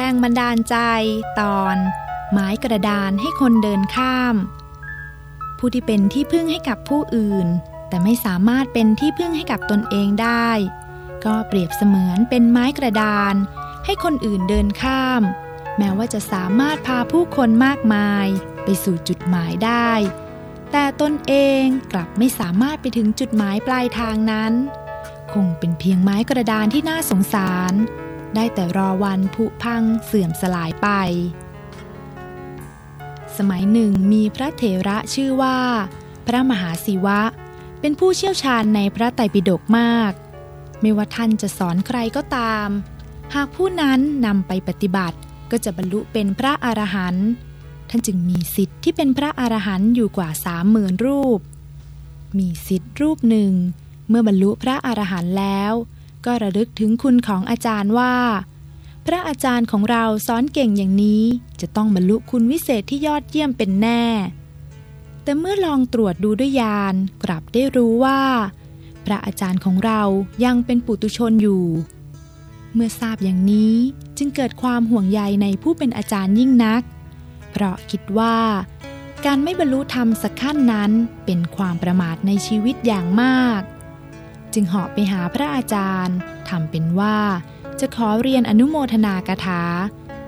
แรงบันดาลใจ ตอน ไม้กระดานให้คนเดินข้าม ผู้ที่เป็นที่พึ่งให้กับผู้อื่น แต่ไม่สามารถเป็นที่พึ่งให้กับตนเองได้ ก็เปรียบเสมือนเป็นไม้กระดาน ให้คนอื่นเดินข้าม แม้ว่าจะสามารถพาผู้คนมากมาย ไปสู่จุดหมายได้ แต่ตนเองกลับไม่สามารถไปถึงจุดหมายปลายทางนั้น คงเป็นเพียงไม้กระดานที่น่าสงสาร ได้แต่รอวันผุพังเสื่อมสลายไป สมัยหนึ่งมีพระเถระชื่อว่า พระมหาศิวะ เป็นผู้เชี่ยวชาญในพระไตรปิฎกมาก ไม่ว่าท่านจะสอนใครก็ตาม หากผู้นั้นนำไปปฏิบัติก็จะบรรลุเป็นพระอรหันต์ท่านจึงมีสิทธิ์ที่เป็นพระอรหันต์อยู่กว่าสามหมื่นรูป มีสิทธิ์รูปหนึ่ง เมื่อบรรลุพระอรหันต์แล้ว ก็ระลึกถึงคุณของอาจารย์ว่า พระอาจารย์ของเราสอนเก่งอย่างนี้ จะต้องบรรลุคุณวิเศษที่ยอดเยี่ยมเป็นแน่ แต่เมื่อลองตรวจดูด้วยญาณกลับได้รู้ว่า พระอาจารย์ของเรายังเป็นปุตุชนอยู่ เมื่อทราบอย่างนี้จึงเกิดความห่วงใยในผู้เป็นอาจารย์ยิ่งนัก เพราะคิดว่าการไม่บรรลุธรรมสักขั้นนั้นเป็นความประมาทในชีวิตอย่างมาก จึงเหาะไปหาพระอาจารย์ทำเป็นว่า จะขอเรียนอนุโมทนากถา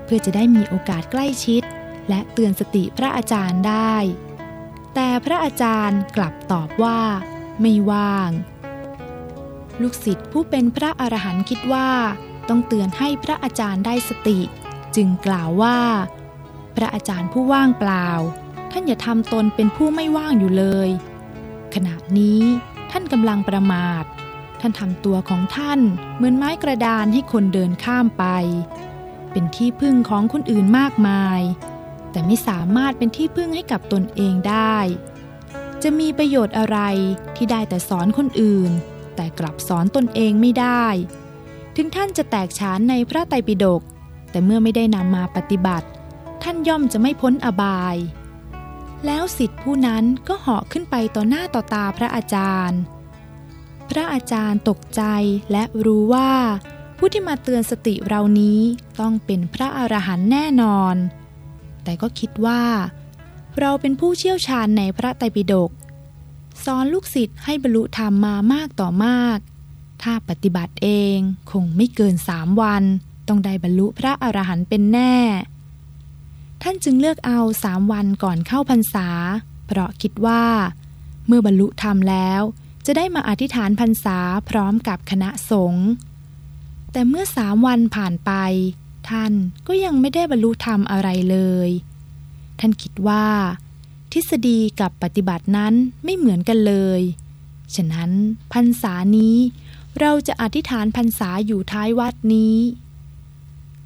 เพื่อจะได้มีโอกาสใกล้ชิด และเตือนสติพระอาจารย์ได้ แต่พระอาจารย์กลับตอบว่า ไม่ว่าง ลูกศิษย์ผู้เป็นพระอรหันต์คิดว่า ต้องเตือนให้พระอาจารย์ได้สติ จึงกล่าวว่า พระอาจารย์ผู้ว่างเปล่า ท่านอย่าทำตนเป็นผู้ไม่ว่างอยู่เลย ขณะนี้ ท่านกำลังประมาท ท่านทำตัวของท่านเหมือนไม้กระดานให้คนเดินข้ามไป เป็นที่พึ่งของคนอื่นมากมาย แต่ไม่สามารถเป็นที่พึ่งให้กับตนเองได้ จะมีประโยชน์อะไรที่ได้แต่สอนคนอื่น แต่กลับสอนตนเองไม่ได้ ถึงท่านจะแตกฉานในพระไตรปิฎกแต่เมื่อไม่ได้นำมาปฏิบัติ ท่านย่อมจะไม่พ้นอบาย แล้วสิทธิผู้นั้นก็เหาะขึ้นไปต่อหน้าต่อตาพระอาจารย์ พระอาจารย์ตกใจและรู้ว่า ผู้ที่มาเตือนสติเรานี้ต้องเป็นพระอรหันต์แน่นอน แต่ก็คิดว่า เราเป็นผู้เชี่ยวชาญในพระไตรปิฎกสอนลูกศิษย์ให้บรรลุธรรมมามากต่อมาก ถ้าปฏิบัติเองคงไม่เกินสามวัน ต้องได้บรรลุพระอรหันต์เป็นแน่ ท่านจึงเลือกเอาสามวันก่อนเข้าพรรษา เพราะคิดว่า เมื่อบรรลุธรรมแล้ว จะได้มาอธิษฐานพรรษาพร้อมกับคณะสงฆ์แต่เมื่อสามวันผ่านไป ท่านก็ยังไม่ได้บรรลุธรรมอะไรเลย ท่านคิดว่า ทฤษฎีกับปฏิบัตินั้นไม่เหมือนกันเลย ฉะนั้นพรรษานี้ เราจะอธิษฐานพรรษาอยู่ท้ายวัดนี้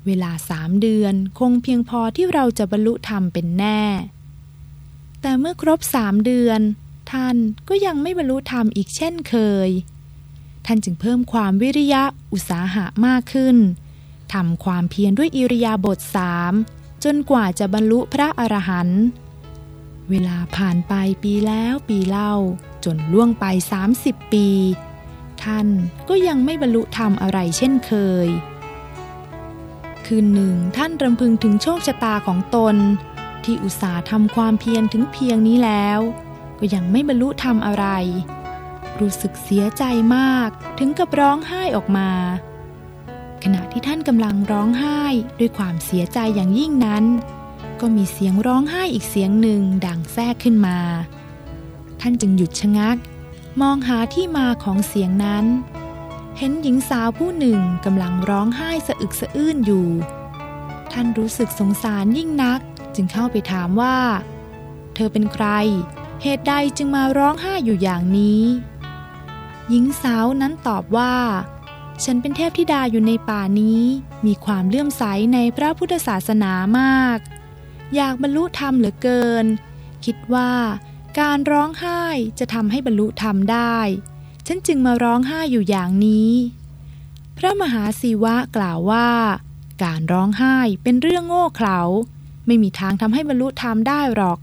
เวลาสามเดือนคงเพียงพอที่เราจะบรรลุธรรมเป็นแน่ แต่เมื่อครบสามเดือน ท่านก็ยังไม่บรรลุธรรมอีกเช่นเคย ท่านจึงเพิ่มความวิริยะอุตสาหะมากขึ้นทำความเพียรด้วยอิริยาบถสามจนกว่าจะบรรลุพระอรหันต์เวลาผ่านไปปีแล้วปีเล่าจนล่วงไป 30 ปี ท่านก็ยังไม่บรรลุธรรมอะไรเช่นเคย คืนหนึ่งท่านรำพึงถึงโชคชะตาของตน ที่อุตส่าห์ทำความเพียรถึงเพียงนี้แล้ว ก็ยังไม่บรรลุธรรมอะไร รู้สึกเสียใจมากถึงกับร้องไห้ออกมา ขณะที่ท่านกำลังร้องไห้ด้วยความเสียใจอย่างยิ่งนั้น ก็มีเสียงร้องไห้อีกเสียงหนึ่งดังแทรกขึ้นมา ท่านจึงหยุดชะงัก มองหาที่มาของเสียงนั้น เห็นหญิงสาวผู้หนึ่งกำลังร้องไห้สะอึกสะอื้นอยู่ ท่านรู้สึกสงสารยิ่งนักจึงเข้าไปถามว่า เธอเป็นใคร เหตุใดจึงมาร้องไห้อยู่อย่างนี้ หญิงสาวนั้นตอบว่า ฉันเป็นเทพธิดาอยู่ในป่านี้ มีความเลื่อมใสในพระพุทธศาสนามาก อยากบรรลุธรรมเหลือเกิน คิดว่าการร้องไห้จะทำให้บรรลุธรรมได้ ฉันจึงมาร้องไห้อยู่อย่างนี้ พระมหาศิวะกล่าวว่า การร้องไห้เป็นเรื่องโง่เขลาไม่มีทางทำให้บรรลุธรรมได้หรอก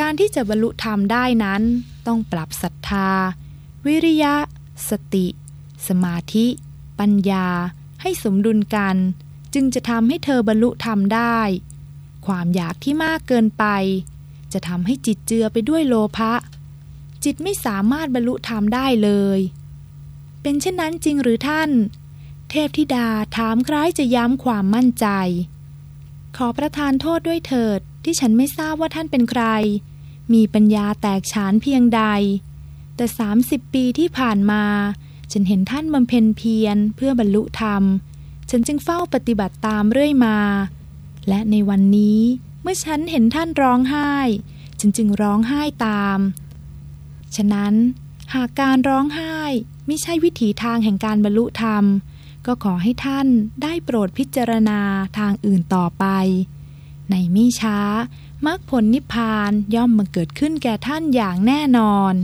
การที่จะบรรลุธรรมได้นั้น ต้องปรับศรัทธา วิริยะ สติ สมาธิ ปัญญา ให้สมดุลกัน จึงจะทำให้เธอบรรลุธรรมได้ ความอยากที่มากเกินไป จะทำให้จิตเจือไปด้วยโลภะ จิตไม่สามารถบรรลุธรรมได้เลย เป็นเช่นนั้นจริงหรือท่าน เทพธิดาถามคล้ายจะย้ำความมั่นใจ ขอประทานโทษด้วยเถิดที่ฉันไม่ทราบว่าท่านเป็นใคร มีปัญญาแตกฉานเพียงใด แต่ 30 ปีที่ผ่านมา ฉันเห็นท่านบำเพ็ญเพียรเพื่อบรรลุธรรม ฉันจึงเฝ้าปฏิบัติตามเรื่อยมา และในวันนี้เมื่อฉันเห็นท่านร้องไห้ ฉันจึงร้องไห้ตาม ฉะนั้น หากการร้องไห้ไม่ใช่วิถีทางแห่งการบรรลุธรรม ก็ขอให้ท่านได้โปรดพิจารณาทางอื่นต่อไป ในไม่ช้ามรรคผลนิพพานย่อมมาเกิดขึ้นแก่ท่านอย่างแน่นอน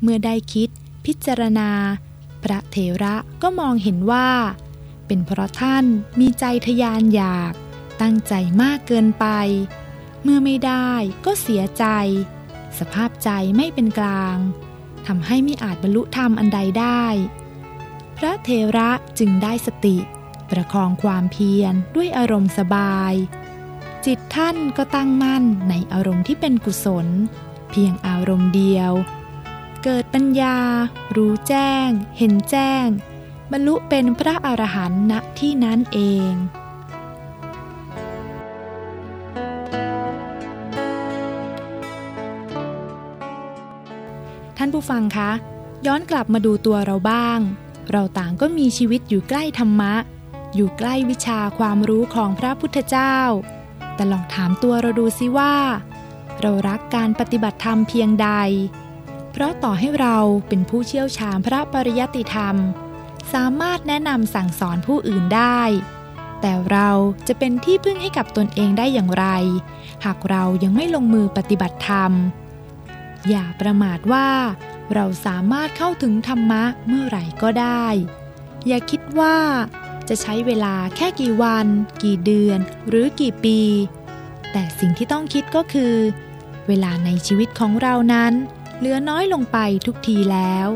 เมื่อได้คิดพิจารณา พระเถระก็มองเห็นว่า เป็นเพราะท่านมีใจทยานอยาก ตั้งใจมากเกินไป เมื่อไม่ได้ก็เสียใจ สภาพใจไม่เป็นกลางทำให้ไม่อาจบรรลุธรรมอันใดได้ พระเทระจึงได้สติ ประคองความเพียรด้วยอารมณ์สบาย จิตท่านก็ตั้งมั่นในอารมณ์ที่เป็นกุศล เพียงอารมณ์เดียว เกิดปัญญา รู้แจ้ง เห็นแจ้ง บรรลุเป็นพระอรหันต์ณที่นั้นเอง ท่านผู้ฟังคะ ย้อนกลับมาดูตัวเราบ้าง เราต่างก็มีชีวิตอยู่ใกล้ธรรมะ อยู่ใกล้วิชาความรู้ของพระพุทธเจ้า แต่ลองถามตัวเราดูสิว่า เรารักการปฏิบัติธรรมเพียงใด เพราะต่อให้เราเป็นผู้เชี่ยวชาญพระปริยัติธรรม สามารถแนะนำสั่งสอนผู้อื่นได้ แต่เราจะเป็นที่พึ่งให้กับตนเองได้อย่างไร หากเรายังไม่ลงมือปฏิบัติธรรม อย่าประมาทว่า เราสามารถเข้าถึงธรรมะเมื่อไหร่ก็ได้ อย่าคิดว่าจะใช้เวลาแค่กี่วัน กี่เดือน หรือกี่ปี แต่สิ่งที่ต้องคิดก็คือ เวลาในชีวิตของเรานั้น เหลือน้อยลงไปทุกทีแล้ว